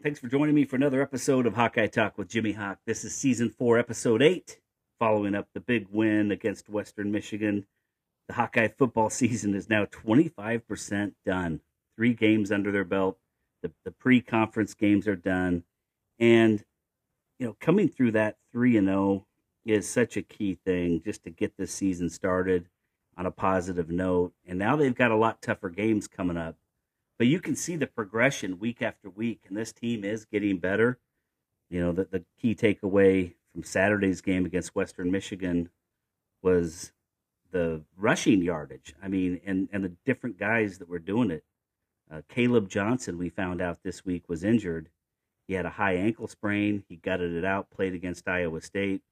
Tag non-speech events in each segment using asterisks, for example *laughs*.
everyone. Thanks for joining me for another episode of Hawkeye Talk with Jimmy Hawk. This is season four, episode eight, following up the big win against Western Michigan. The Hawkeye football *laughs* season is now 25% done. Three games under their belt. The, the pre conference games are done. And, you know, coming through that 3 and 0 is such a key thing just to get this season started on a positive note. And now they've got a lot tougher games coming up but you can see the progression week after week, and this team is getting better. You know, the, the key takeaway from Saturday's game against Western Michigan was the rushing yardage. I mean, and, and the different guys that were doing it. Uh, Kaleb Johnson, we found out this week, was injured. He had a high ankle sprain. He gutted it out, played against Iowa State.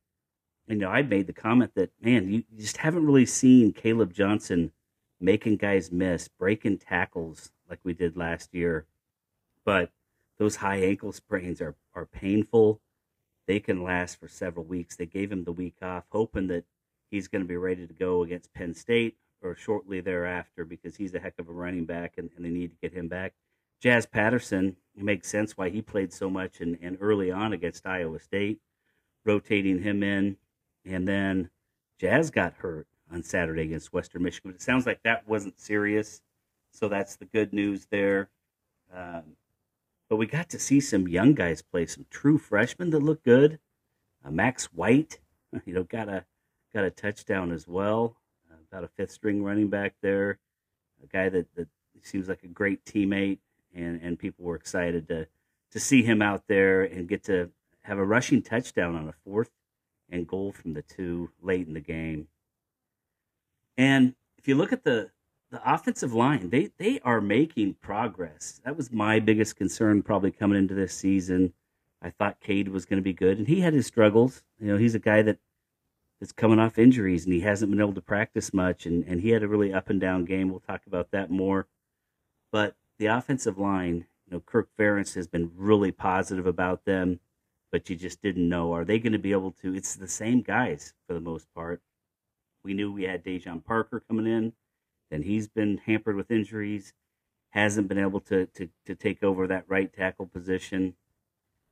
And, you know, I made the comment that, man, you just haven't really seen Kaleb Johnson making guys miss, breaking tackles like we did last year. But those high ankle sprains are, are painful. They can last for several weeks. They gave him the week off, hoping that he's going to be ready to go against Penn State or shortly thereafter because he's a heck of a running back and, and they need to get him back. Jazz Patterson, it makes sense why he played so much and, and early on against Iowa State, rotating him in. And then Jazz got hurt on Saturday against Western Michigan. It sounds like that wasn't serious. So that's the good news there. Um, but we got to see some young guys play, some true freshmen that look good. Uh, Max White, *laughs* you know, got a got a touchdown as well. Uh, about a fifth string running back there, a guy that, that seems like a great teammate, and and people were excited to to see him out there and get to have a rushing touchdown on a fourth and goal from the two late in the game. And if you look at the the offensive line, they they are making progress. That was my biggest concern probably coming into this season. I thought Cade was going to be good, and he had his struggles. You know, he's a guy that that's coming off injuries, and he hasn't been able to practice much, and, and he had a really up and down game. We'll talk about that more. But the offensive line, you know, Kirk Ferentz has been really positive about them, but you just didn't know are they going to be able to? It's the same guys for the most part. We knew we had Daijon Parker coming in then he's been hampered with injuries, hasn't been able to, to, to take over that right tackle position.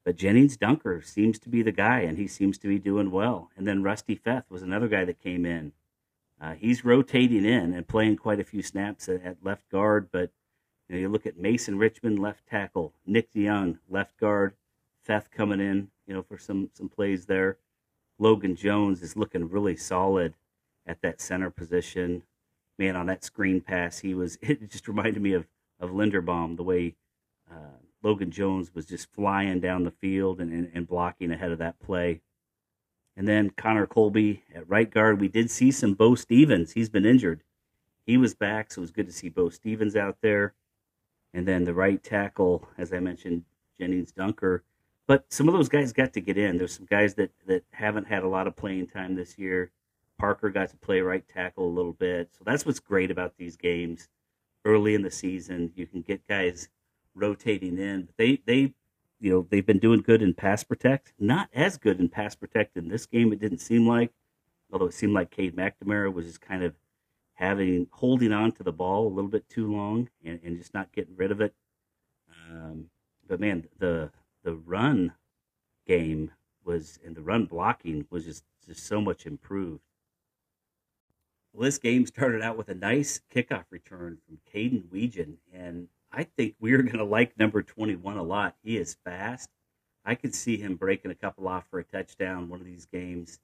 But Gennings Dunker seems to be the guy, and he seems to be doing well. And then Rusty Feth was another guy that came in. Uh, he's rotating in and playing quite a few snaps at, at left guard, but you, know, you look at Mason Richman, left tackle, Nick Young, left guard, Feth coming in, you know, for some some plays there. Logan Jones is looking really solid at that center position man, on that screen pass, he was. *laughs* It just reminded me of of Linderbaum, the way uh, Logan Jones was just flying down the field and, and, and, blocking ahead of that play. And then Connor Colby at right guard. We did see some Beau Stephens. He's been injured. He was back, so it was good to see Beau Stephens out there. And then the right tackle, as I mentioned, Gennings Dunker. But some of those guys got to get in. There's some guys that, that haven't had a lot of playing time this year. Parker got to play right tackle a little bit. So that's what's great about these games early in the season. You can get guys rotating in. They they you know, they've been doing good in pass protect. Not as good in pass protect in this game, it didn't seem like. Although it seemed like Cade McNamara was just kind of having holding on to the ball a little bit too long and, and just not getting rid of it. Um, but man, the the run game was and the run blocking was just just so much improved. Well, this game started out with a nice kickoff return from Kaden Wetjen, and I think we're going to like number 21 a lot. He is fast. I could see him breaking a couple off for a touchdown one of these games,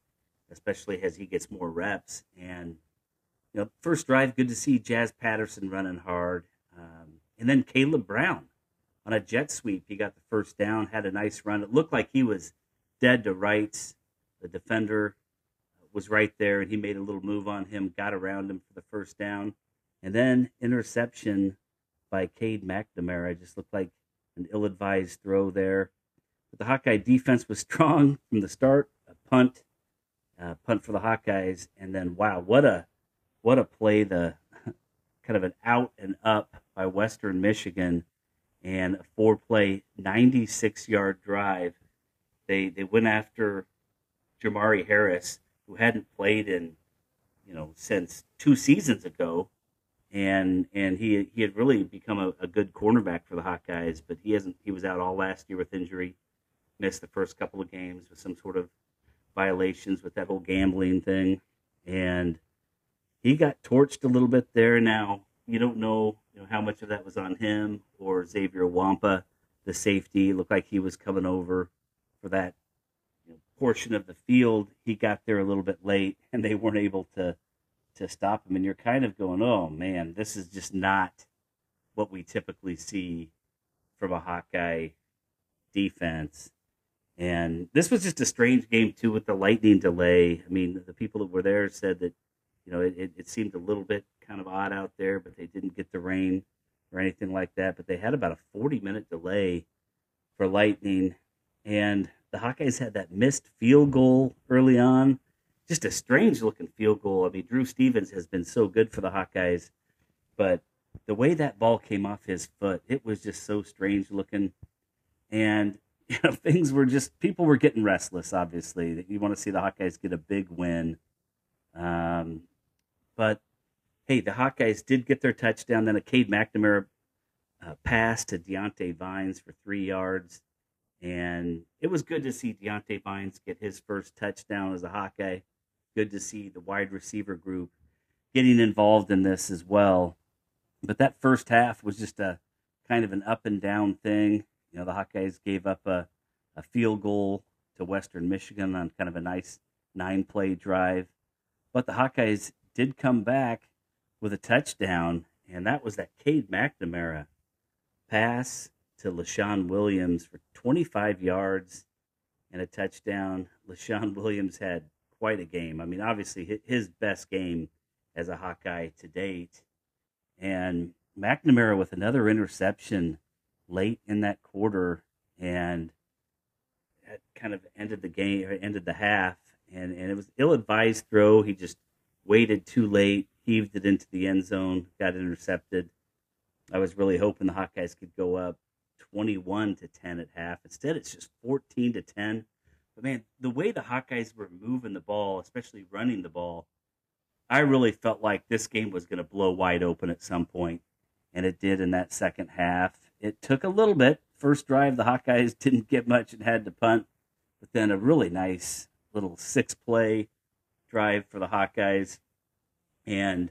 especially as he gets more reps. And you know, first drive, good to see Jazz Patterson running hard, um, and then Kaleb Brown on a jet sweep. He got the first down, had a nice run. It looked like he was dead to rights. The defender was right there, and he made a little move on him, got around him for the first down, and then interception by Cade McNamara. Just looked like an ill-advised throw there. But the Hawkeye defense was *laughs* strong from the start. A punt, uh, punt for the Hawkeyes, and then wow, what a what a play! The *laughs* kind of an out and up by Western Michigan, and a four-play, 96-yard drive. They they went after Jermari Harris who hadn't played in, you know, since two seasons ago, and and he he had really become a, a good cornerback for the Hawkeyes, but he hasn't. He was out all last year with injury, missed the first couple of games with some sort of violations with that whole gambling thing, and he got torched a little bit there. Now you don't know, you know how much of that was on him or Xavier Nwankpa, the safety. Looked like he was coming over for that portion of the field. He got there a little bit late, *laughs* and they weren't able to to stop him. And you're kind of going, "Oh man, this is just not what we typically see from a Hawkeye defense." And this was just a strange game too with the lightning delay. I mean, the people that were there said that you know it, it, seemed a little bit kind of odd out there, but they didn't get the rain or anything like that. But they had about a 40 minute delay for lightning, and the Hawkeyes had that missed field goal early on. Just a strange looking field goal. I mean, Drew Stevens has been so good for the Hawkeyes, but the way that ball came off his foot, it was just so strange looking. And *laughs* you know, things were just people were getting restless. Obviously, you want to see the Hawkeyes get a big win, um, but hey, the Hawkeyes did get their touchdown. Then a Cade McNamara uh, pass to Diante Vines for three yards, and it was good to see Diante Vines get his first touchdown as a Hawkeye. Good to see the wide receiver group getting involved in this as well. But that first half was just a kind of an up and down thing. You know, the Hawkeyes gave up a, a field goal to Western Michigan on kind of a nice nine play drive. But the Hawkeyes did come back with a touchdown, and that was that Cade McNamara pass to Leshon Williams for 25 yards and a touchdown. *laughs* Leshon Williams had quite a game. I mean, obviously his best game as a Hawkeye to date. And McNamara with another interception late in that quarter and that kind of ended the game, ended the half. And, and it was ill advised throw. He just waited too late, heaved it into the end zone, got intercepted. I was really hoping the Hawkeyes could go up 21 to 10 at half. Instead, it's just 14 to 10. But man, the way the Hawkeyes were moving the ball, especially running the ball, I really felt like this game was going to blow wide open at some point, and it did in that second half. It took a little bit. First drive, the Hawkeyes *laughs* didn't get much and had to punt, but then a really nice little six play drive for the Hawkeyes. And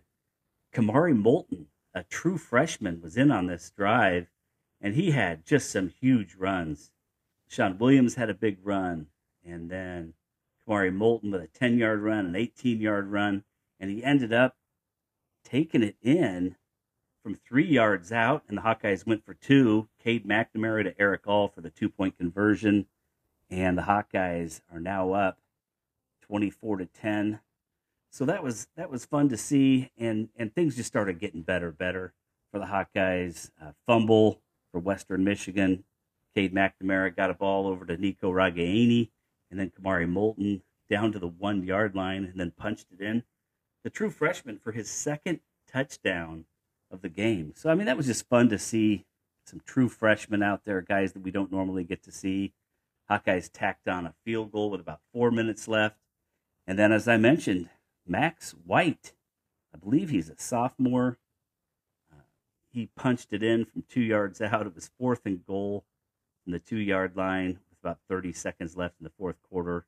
Kamari Moulton, a true freshman, was in on this drive, and he had just some huge runs. Sean Williams had a big run, and then Kamari Moulton with a 10 yard run, an 18 yard run, and he ended up taking it in from three yards out, and the Hawkeyes went for two. Cade McNamara to Erick All for the two point conversion, and the Hawkeyes are now up 24 to 10. So that was that was fun to see, and and things just started getting better, better for the Hawkeyes. Uh, fumble for Western Michigan. Cade McNamara got a ball over to Nico Ragaini, and then Kamari Moulton down to the one yard line, and then punched it in. The true freshman for his second touchdown of the game. So I mean that was just fun to see some true freshmen out there, guys that we don't normally get to see. Hawkeyes tacked on a field goal with about four minutes left. And then, as I mentioned, Max White, I believe he's a sophomore. He punched it in from two yards out. It was fourth and goal from the two yard line with about 30 seconds left in the fourth quarter.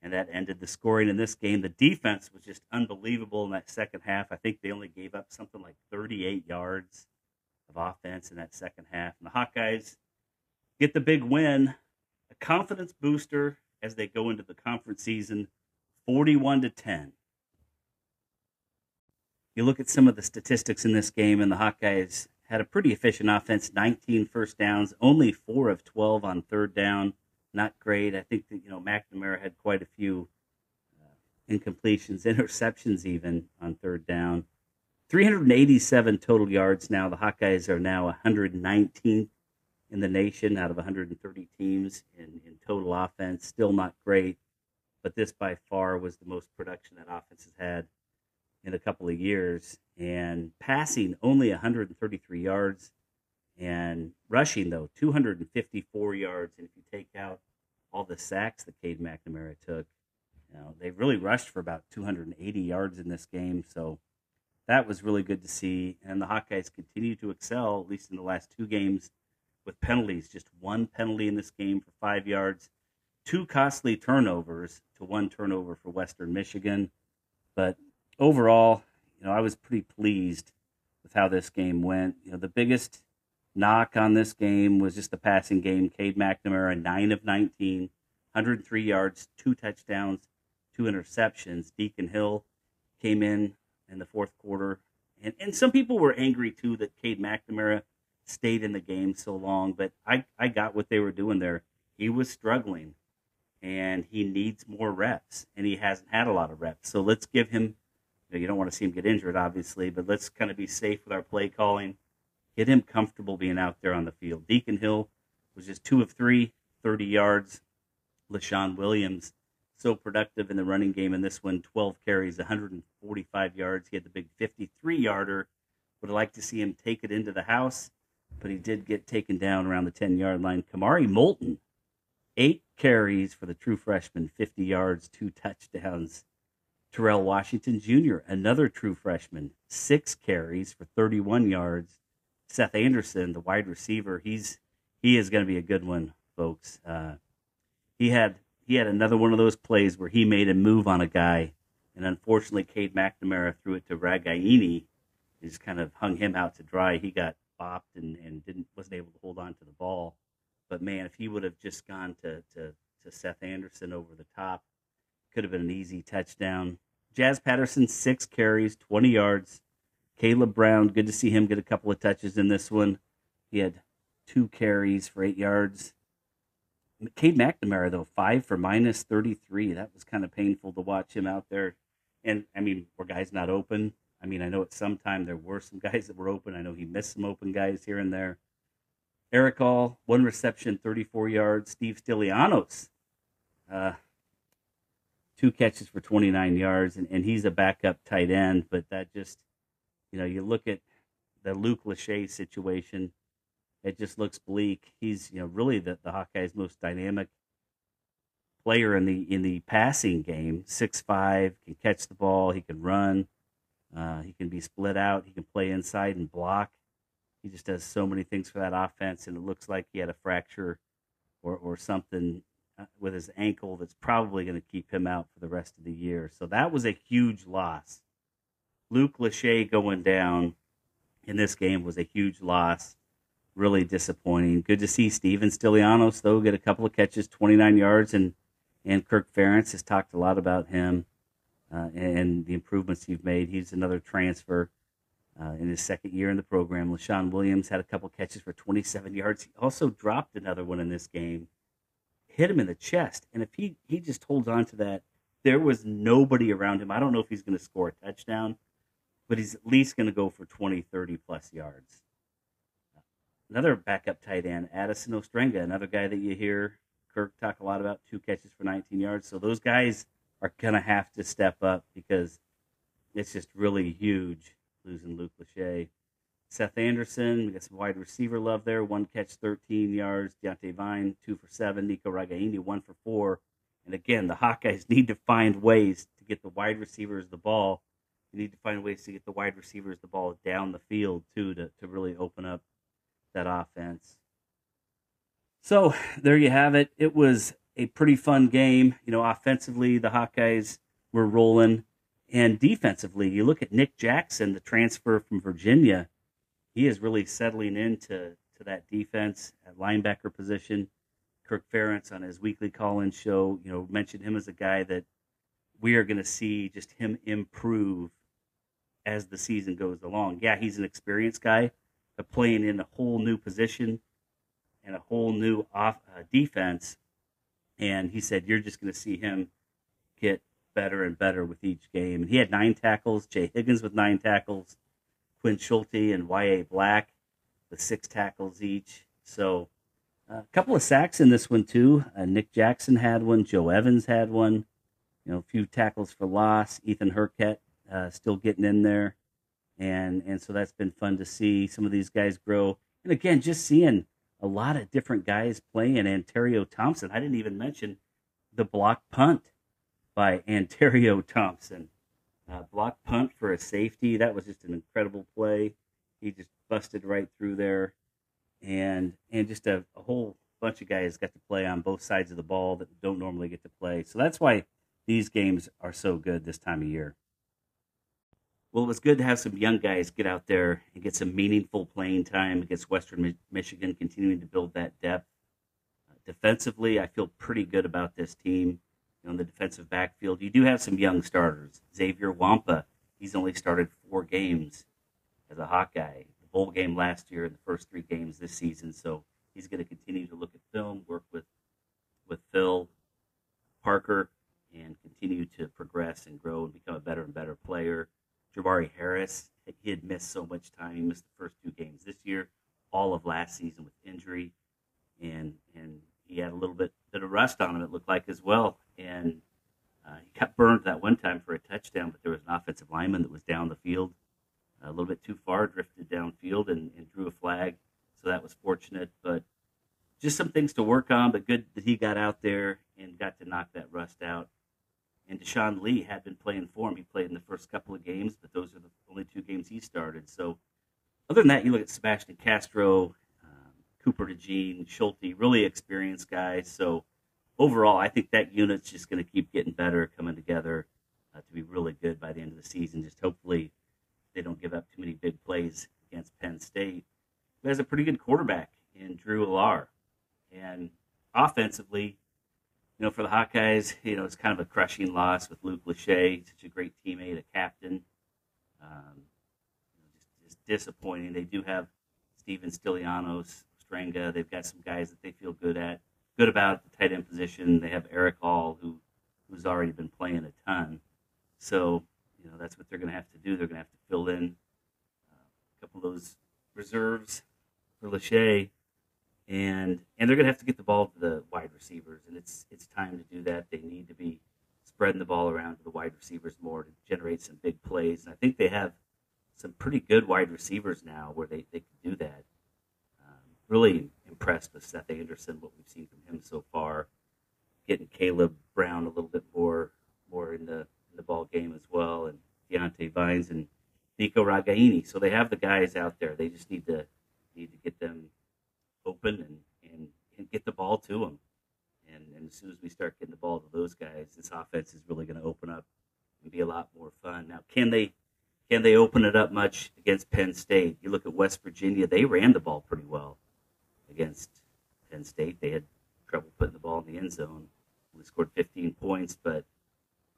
And that ended the scoring in this game. The defense was just unbelievable in that second half. I think they only gave up something like 38 yards of offense in that second half. And the Hawkeyes get the big win, a confidence booster as they go into the conference season 41 to 10. You look at some of the statistics in this game, and the Hawkeyes had a pretty efficient offense 19 first downs, only four of 12 on third down. Not great. I think that, you know, McNamara had quite a few uh, incompletions, *laughs* interceptions even on third down. 387 total yards now. The Hawkeyes are now 119th in the nation out of 130 teams in, in total offense. Still not great but this by far was the most production that offense has had in a couple of years. And passing only 133 yards, and rushing though 254 yards. And if you take out all the sacks that Cade McNamara took, you know they really rushed for about 280 yards in this game. So that was really good to see. And the Hawkeyes continue to excel, at least in the last two games, with penalties. Just one penalty in this game for five yards, two costly turnovers to one turnover for Western Michigan. But overall, you know, I was pretty pleased with how this game went. You know, the biggest knock on this game was just the passing game. Cade McNamara, 9 of 19, 103 yards, two touchdowns, two interceptions. Deacon Hill came in in the fourth quarter. And, and some people were angry too that Cade McNamara stayed in the game so long, but I, I got what they were doing there. He was struggling and he needs more reps and he hasn't had a lot of reps. So let's give him, you, know, you don't want to see him get injured, obviously, but let's kind of be safe with our play calling. Get him comfortable being out there on the field. Deacon Hill was just two of three, 30 yards. Leshon Williams so productive in the running game in this one 12 carries, 145 yards. He had the big 53 yarder. Would liked to see him take it into the house, but he did get taken down around the 10 yard line. Kamari Moulton, eight carries for the true freshman, 50 yards, two touchdowns. Terrell Washington Jr., another true freshman, six carries for 31 yards. Seth Anderson, the wide receiver, he's he is going to be a good one, folks. Uh, he had he had another one of those plays where he made a move on a guy, and unfortunately, Cade McNamara threw it to Ragaini. Just kind of hung him out to dry. He got bopped and, and didn't wasn't able to hold on to the ball. But man, if he would have just gone to, to, to Seth Anderson over the top, could have been an easy touchdown. Jazz Patterson, six carries, 20 yards. Kaleb Brown, good to see him get a couple of touches in this one. He had two carries for eight yards. Cade McNamara though five for minus thirty three. That was kind of painful to watch him out there. And I mean, were guys not open? I mean, I know at some time there were some *laughs* guys that were open. I know he missed some open guys here and there. Erick All, one reception, 34 yards. Steve Stilianos, uh, two catches for 29 yards, and, and he's a backup tight end. But that just, you know, you look at the Luke Lachey situation it just looks bleak. He's you know really the, the Hawkeyes' most dynamic player in the in the passing game. Six five, can catch the ball, he can run, uh, he can be split out, he can play inside and block. He just does so many things for that offense, and it looks like he had a fracture or or something with his ankle that's probably going to keep him out for the rest of the year. So that was a huge loss. Luke Lachey going down in this game was a huge loss really disappointing. Good to see Steven Stilianos though get a couple of catches, 29 yards, and and Kirk Ferentz has talked a lot about him uh, and the improvements he's made. He's another transfer uh, in his second year in the program. Leshon Williams had a couple of catches for 27 yards. He also dropped another one in this game, hit him in the chest, and if he he just holds on to that, there was nobody around him. I don't know if he's going to score a touchdown, but he's at least going to go for 20, 30 plus yards another backup tight end, Addison Ostrenga, another guy that you hear Kirk talk a lot about, two catches for 19 yards. So those guys are going to have to step up because it's just really huge losing Luke Lachey. Seth Anderson, we got some wide receiver love there. One catch, 13 yards. Diante Vine, two for seven. Nico Ragaini, one for four. And again, the Hawkeyes *laughs* need to find ways to get the wide receivers the ball. You need to find ways to get the wide receivers the ball down the field, too, to, to really open up that offense. So *laughs* there you have it. It was a pretty fun game. You know, offensively, the Hawkeyes were rolling. And defensively, you look at Nick Jackson, the transfer from Virginia. He is really settling into to that defense at linebacker position. Kirk Ferentz on his weekly call-in show, you know, mentioned him as a guy that we are going to see just him improve as the season goes along. Yeah, he's an experienced guy, of playing in a whole new position and a whole new off uh, defense. And he said, "You're just going to see him get better and better with each game." And he had nine tackles. Jay Higgins with nine tackles. Quinn Schulte and Yahya Black with six tackles each. So a couple of sacks in this one too. Uh, Nick Jackson had one. Joe Evans had one. You know, a few tackles for loss. Ethan Hurkett uh, still getting in there and and so that's been fun to see some of these guys grow. And again, just seeing a lot of different guys playing. Ontario Thompson, I didn't even mention the block punt by *laughs* Ontario Thompson. Uh, block punt for a safety. That was just an incredible play. He just busted right through there, and and just a, a whole bunch of guys got to play on both sides of the ball that don't normally get to play. So that's why these games are so good this time of year. Well, it was good to have some young guys get out there and get some meaningful playing time against Western Michigan, continuing to build that depth. Defensively, I feel pretty good about this team. In the defensive backfield, you do have some young starters. Xavier Nwankpa, he's only started four games as a Hawkeye. The bowl game last year and the first three games this season. So he's going to continue to look at film, work with with Phil Parker, and continue to progress and grow and become a better and better player. Jermari Harris, he had missed so much time. He missed the first two games this year, all of last season with injury, and and he had a little bit bit of rust on him. It looked like as well, and uh, he got burned that one time for a touchdown. But there was an offensive lineman that was down the field a little bit too far, drifted downfield, and, and drew a flag. So that was fortunate, but just some things to work on. But good that he got out there and got to knock that rust out and Deshaun Lee had been playing for him. He played in the first couple of games, but those are the only two games he started. So, other than that, you look at Sebastian Castro, um, Cooper DeJean, Schulte, really experienced guys. So, overall, I think that unit's just going to keep getting better, coming together uh, to be really good by the end of the season. Just hopefully they don't give up too many big plays against Penn State, who has a pretty good quarterback in Drew Allar. And offensively, you know, for the Hawkeyes, you know, it's kind of a crushing loss with Luke Lachey, such a great teammate, a captain. Um, just, just, disappointing. They do have Steven Stilianos, Strenga. They've got some guys that they feel good at, good about the tight end position. They have Erick All, who who's already been playing a ton. So, you know, that's what they're going to have to do. They're going to have to fill in uh, a couple of those reserves for Lachey and and they're going to have to get the ball to the wide receivers, and it's it's time to do that. They need to be spreading the ball around to the wide receivers more to generate some big plays, and I think they have some pretty good wide receivers now where they, they can do that. Really impressed with Seth Anderson, what we've seen from him so far. Getting Kaleb Brown a little bit more more in the in the ball game as well, and Diante Vines and Nico Ragaini. So they have the guys out there. They just need to need to get them open and, and, and get the ball to them. And, and as soon as we start getting the ball to those guys, this offense is really going to open up and be a lot more fun. Now, can they can they open it up much against Penn State? You look at West Virginia; they ran the ball pretty well against Penn State. They had trouble putting the ball in the end zone. Only scored 15 points, but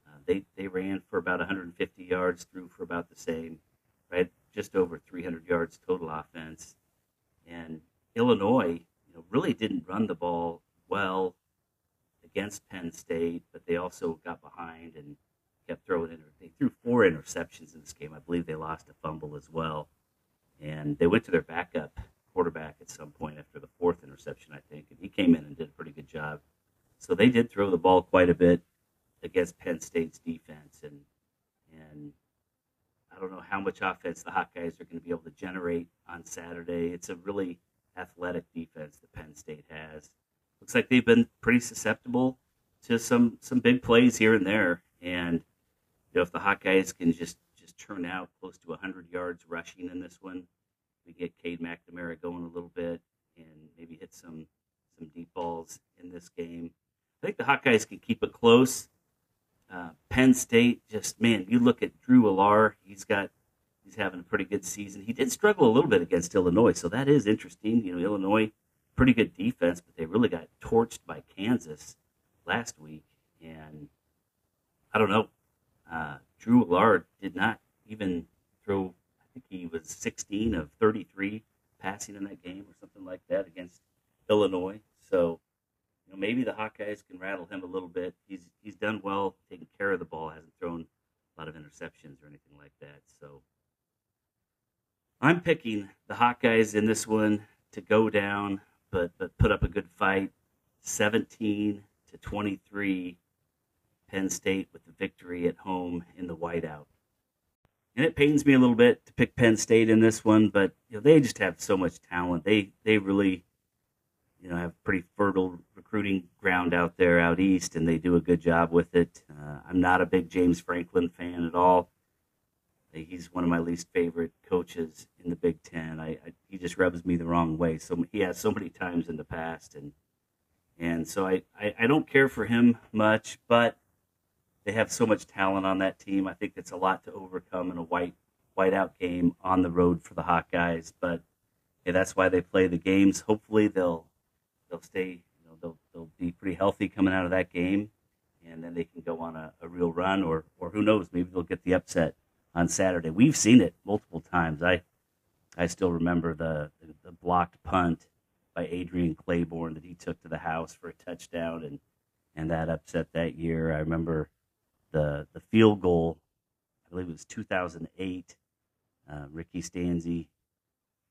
uh, they they ran for about 150 yards, threw for about the same, right? Just over 300 yards total offense, and Illinois, you know, really didn't run the ball well against Penn State, but they also got behind and kept throwing in. They threw four interceptions in this game. I believe they lost a fumble as well, and they went to their backup quarterback at some point after the fourth interception, I think, and he came in and did a pretty good job. So they did throw the ball quite a bit against Penn State's defense, and and I don't know how much offense the Hawkeyes are going to be able to generate on Saturday. It's a really athletic defense that Penn State has. Looks like they've been pretty susceptible to some some big plays here and there, and you know if the Hawkeyes can just just turn out close to 100 yards rushing in this one, we get Cade McNamara going a little bit and maybe hit some some deep balls in this game. I think the Hawkeyes can keep it close. Uh, Penn State, just man, you look at Drew Allar. He's got he's having a pretty good season. He did struggle a little bit against Illinois, so that is interesting. You know, Illinois, pretty good defense, but they really got torched by Kansas last week. And I don't know. Uh, Drew Allar did not even throw, I think he was 16 of 33 passing in that game or something like that against Illinois. So, you know, maybe the Hawkeyes can rattle him a little bit. He's he's done well taking care of the ball, hasn't thrown a lot of interceptions or anything like that. So I'm picking the hot guys in this one to go down, but but put up a good fight, 17 to 23. Penn State with the victory at home in the whiteout. And it pains me a little bit to pick Penn State in this one, but you know, they just have so much talent. They they really you know have pretty fertile recruiting ground out there out east, and they do a good job with it. Uh, I'm not a big James Franklin fan at all. He's one of my least favorite coaches in the Big Ten. I, I he just rubs me the wrong way. So he has so many times in the past, and and so I, I, I don't care for him much. But they have so much talent on that team. I think it's a lot to overcome in a white whiteout game on the road for the Hawkeyes. But that's why they play the games. Hopefully they'll they'll stay. You know, they'll they'll be pretty healthy coming out of that game, and then they can go on a, a real run, or or who knows, maybe they'll get the upset on Saturday. We've seen it multiple times. I I still remember the the blocked punt by Adrian Clayborn that he took to the house for a touchdown, and and that upset that year. I remember the the field goal. I believe it was 2008. Uh, Ricky Stanzi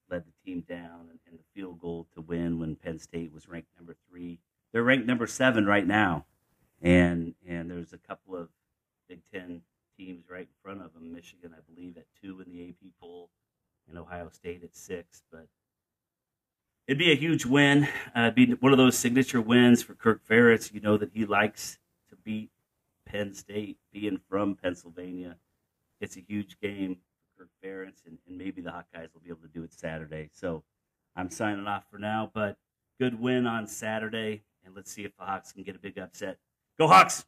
led the team down and, and, the field goal to win when Penn State was ranked number three. They're ranked number seven right now, and and there's a couple of Big Ten teams right in front of them. Michigan, I believe, at two in the AP poll, and Ohio State at six. But it'd be a huge win. Uh, be one of those signature wins for Kirk Ferentz. You know that he likes to beat Penn State, being from Pennsylvania. It's a huge game for Kirk Ferentz, and, and maybe the Hawkeyes will be able to do it Saturday. So I'm signing off for now, but good win on Saturday, and let's see if the Hawks can get a big upset. Go Hawks!